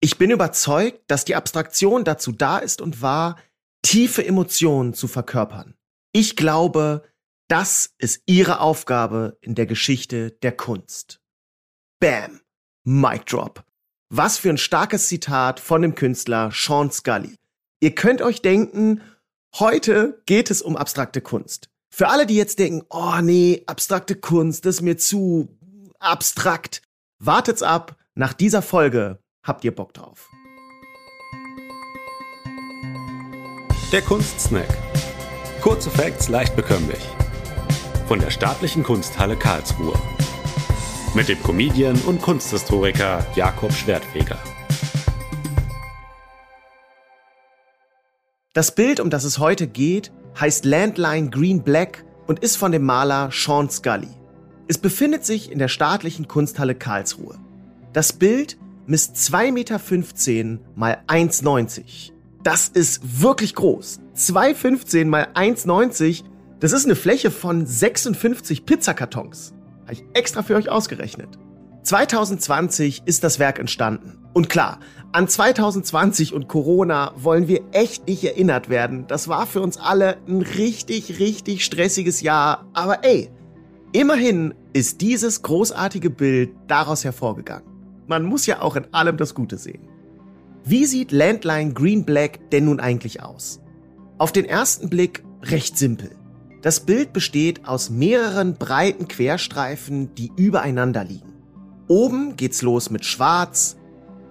Ich bin überzeugt, dass die Abstraktion dazu da ist und war, tiefe Emotionen zu verkörpern. Ich glaube, das ist ihre Aufgabe in der Geschichte der Kunst. Bam! Mic drop. Was für ein starkes Zitat von dem Künstler Sean Scully. Ihr könnt euch denken, heute geht es um abstrakte Kunst. Für alle, die jetzt denken, oh nee, abstrakte Kunst, das ist mir zu abstrakt. Wartet's ab, nach dieser Folge habt ihr Bock drauf. Der Kunstsnack. Kurze Facts leicht bekömmlich. Von der Staatlichen Kunsthalle Karlsruhe. Mit dem Comedian und Kunsthistoriker Jakob Schwertfeger. Das Bild, um das es heute geht, heißt Landline Green Black und ist von dem Maler Sean Scully. Es befindet sich in der Staatlichen Kunsthalle Karlsruhe. Das Bild misst 2,15 Meter mal 1,90. Das ist wirklich groß. 2,15 mal 1,90, das ist eine Fläche von 56 Pizzakartons. Habe ich extra für euch ausgerechnet. 2020 ist das Werk entstanden. Und klar, an 2020 und Corona wollen wir echt nicht erinnert werden. Das war für uns alle ein richtig, richtig stressiges Jahr. Aber ey, Immerhin ist dieses großartige Bild daraus hervorgegangen. Man muss ja auch in allem das Gute sehen. Wie sieht Landline Green Black denn nun eigentlich aus? Auf den ersten Blick recht simpel. Das Bild besteht aus mehreren breiten Querstreifen, die übereinander liegen. Oben geht's los mit Schwarz,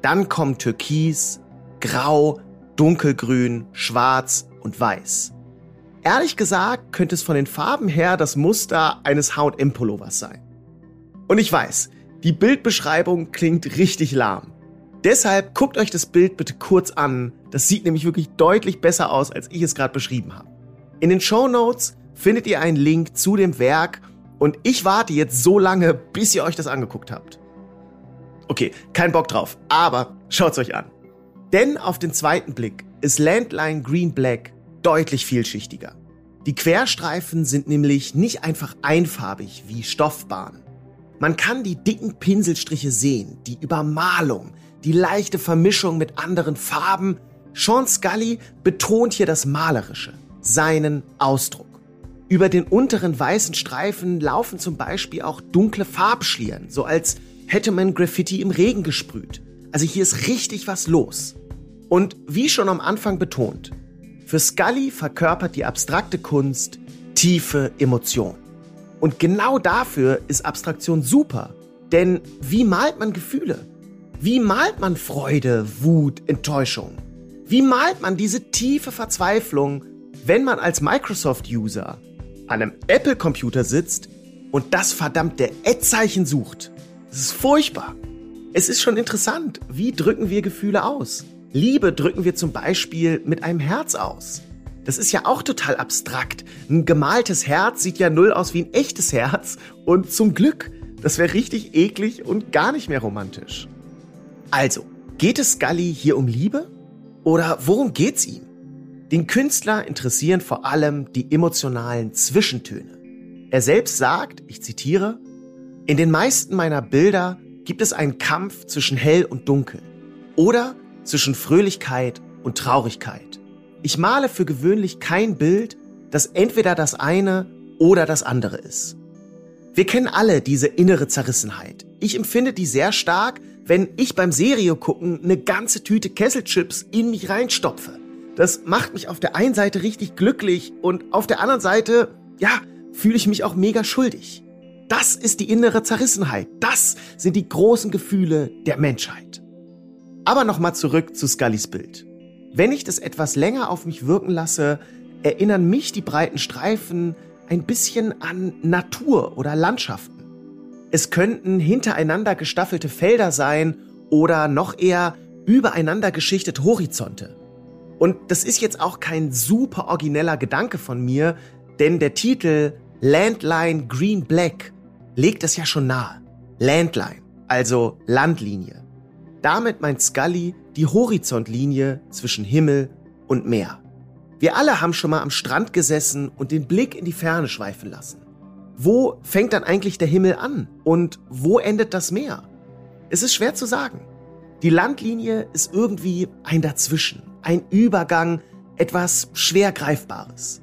dann kommen Türkis, Grau, Dunkelgrün, Schwarz und Weiß. Ehrlich gesagt könnte es von den Farben her das Muster eines H&M-Pullovers sein. Und ich weiß, die Bildbeschreibung klingt richtig lahm. Deshalb guckt euch das Bild bitte kurz an. Das sieht nämlich wirklich deutlich besser aus, als ich es gerade beschrieben habe. In den Show Notes findet ihr einen Link zu dem Werk und ich warte jetzt so lange, bis ihr euch das angeguckt habt. Okay, kein Bock drauf, aber schaut's euch an. Denn auf den zweiten Blick ist Landline Green Black deutlich vielschichtiger. Die Querstreifen sind nämlich nicht einfach einfarbig wie Stoffbahn. Man kann die dicken Pinselstriche sehen, die Übermalung, die leichte Vermischung mit anderen Farben. Sean Scully betont hier das Malerische, seinen Ausdruck. Über den unteren weißen Streifen laufen zum Beispiel auch dunkle Farbschlieren, so als hätte man Graffiti im Regen gesprüht. Also hier ist richtig was los. Und wie schon am Anfang betont, für Scully verkörpert die abstrakte Kunst tiefe Emotion. Und genau dafür ist Abstraktion super. Denn wie malt man Gefühle? Wie malt man Freude, Wut, Enttäuschung? Wie malt man diese tiefe Verzweiflung, wenn man als Microsoft-User an einem Apple-Computer sitzt und das verdammte Ad-Zeichen sucht? Das ist furchtbar. Es ist schon interessant, wie drücken wir Gefühle aus? Liebe drücken wir zum Beispiel mit einem Herz aus. Das ist ja auch total abstrakt. Ein gemaltes Herz sieht ja null aus wie ein echtes Herz. Und zum Glück, das wäre richtig eklig und gar nicht mehr romantisch. Also, geht es Scully hier um Liebe? Oder worum geht's ihm? Den Künstler interessieren vor allem die emotionalen Zwischentöne. Er selbst sagt, ich zitiere, in den meisten meiner Bilder gibt es einen Kampf zwischen hell und dunkel. Oder zwischen Fröhlichkeit und Traurigkeit. Ich male für gewöhnlich kein Bild, das entweder das eine oder das andere ist. Wir kennen alle diese innere Zerrissenheit. Ich empfinde die sehr stark, wenn ich beim Serie gucken eine ganze Tüte Kesselchips in mich reinstopfe. Das macht mich auf der einen Seite richtig glücklich und auf der anderen Seite, ja, fühle ich mich auch mega schuldig. Das ist die innere Zerrissenheit. Das sind die großen Gefühle der Menschheit. Aber nochmal zurück zu Scullys Bild. Wenn ich das etwas länger auf mich wirken lasse, erinnern mich die breiten Streifen ein bisschen an Natur oder Landschaften. Es könnten hintereinander gestaffelte Felder sein oder noch eher übereinander geschichtete Horizonte. Und das ist jetzt auch kein super origineller Gedanke von mir, denn der Titel Landline Green Black legt es ja schon nahe. Landline, also Landlinie. Damit meint Scully die Horizontlinie zwischen Himmel und Meer. Wir alle haben schon mal am Strand gesessen und den Blick in die Ferne schweifen lassen. Wo fängt dann eigentlich der Himmel an und wo endet das Meer? Es ist schwer zu sagen. Die Landlinie ist irgendwie ein Dazwischen, ein Übergang, etwas schwer greifbares.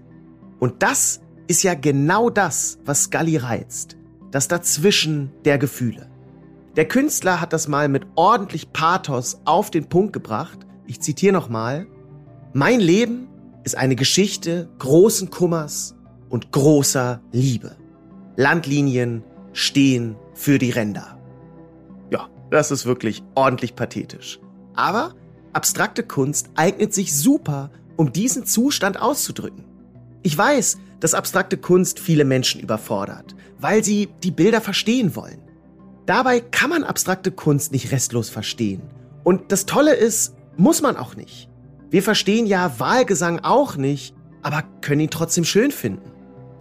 Und das ist ja genau das, was Scully reizt. Das Dazwischen der Gefühle. Der Künstler hat das mal mit ordentlich Pathos auf den Punkt gebracht. Ich zitiere nochmal. Mein Leben ist eine Geschichte großen Kummers und großer Liebe. Landlinien stehen für die Ränder. Ja, das ist wirklich ordentlich pathetisch. Aber abstrakte Kunst eignet sich super, um diesen Zustand auszudrücken. Ich weiß, dass abstrakte Kunst viele Menschen überfordert, weil sie die Bilder verstehen wollen. Dabei kann man abstrakte Kunst nicht restlos verstehen. Und das Tolle ist, muss man auch nicht. Wir verstehen ja Wahlgesang auch nicht, aber können ihn trotzdem schön finden.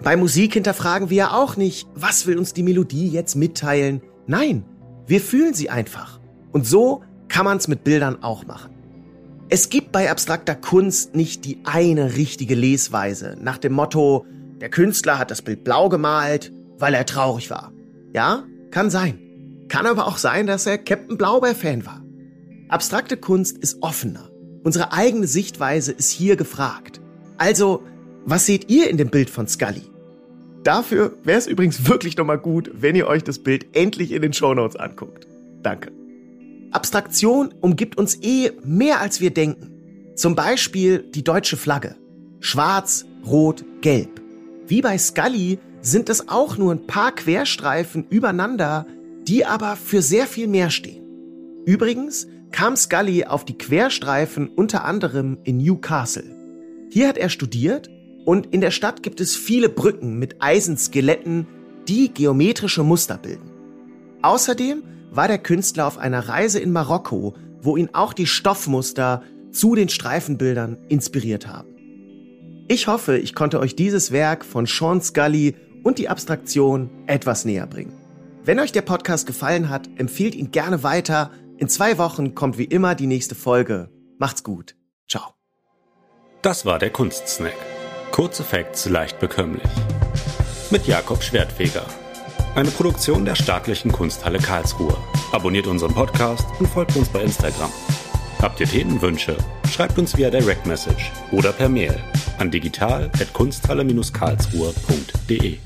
Bei Musik hinterfragen wir ja auch nicht, was will uns die Melodie jetzt mitteilen. Nein, wir fühlen sie einfach. Und so kann man es mit Bildern auch machen. Es gibt bei abstrakter Kunst nicht die eine richtige Lesweise nach dem Motto, der Künstler hat das Bild blau gemalt, weil er traurig war. Ja, kann sein. Kann aber auch sein, dass er Captain Blaubeer-Fan war. Abstrakte Kunst ist offener. Unsere eigene Sichtweise ist hier gefragt. Also, was seht ihr in dem Bild von Scully? Dafür wäre es übrigens wirklich nochmal gut, wenn ihr euch das Bild endlich in den Shownotes anguckt. Danke. Abstraktion umgibt uns eh mehr als wir denken. Zum Beispiel die deutsche Flagge. Schwarz, Rot, Gelb. Wie bei Scully sind es auch nur ein paar Querstreifen übereinander, die aber für sehr viel mehr stehen. Übrigens kam Scully auf die Querstreifen unter anderem in Newcastle. Hier hat er studiert und in der Stadt gibt es viele Brücken mit Eisenskeletten, die geometrische Muster bilden. Außerdem war der Künstler auf einer Reise in Marokko, wo ihn auch die Stoffmuster zu den Streifenbildern inspiriert haben. Ich hoffe, ich konnte euch dieses Werk von Sean Scully und die Abstraktion etwas näher bringen. Wenn euch der Podcast gefallen hat, empfiehlt ihn gerne weiter. In zwei Wochen kommt wie immer die nächste Folge. Macht's gut. Ciao. Das war der Kunstsnack. Kurze Facts leicht bekömmlich. Mit Jakob Schwertfeger. Eine Produktion der Staatlichen Kunsthalle Karlsruhe. Abonniert unseren Podcast und folgt uns bei Instagram. Habt ihr Themenwünsche? Schreibt uns via Direct Message oder per Mail an digital.kunsthalle-karlsruhe.de.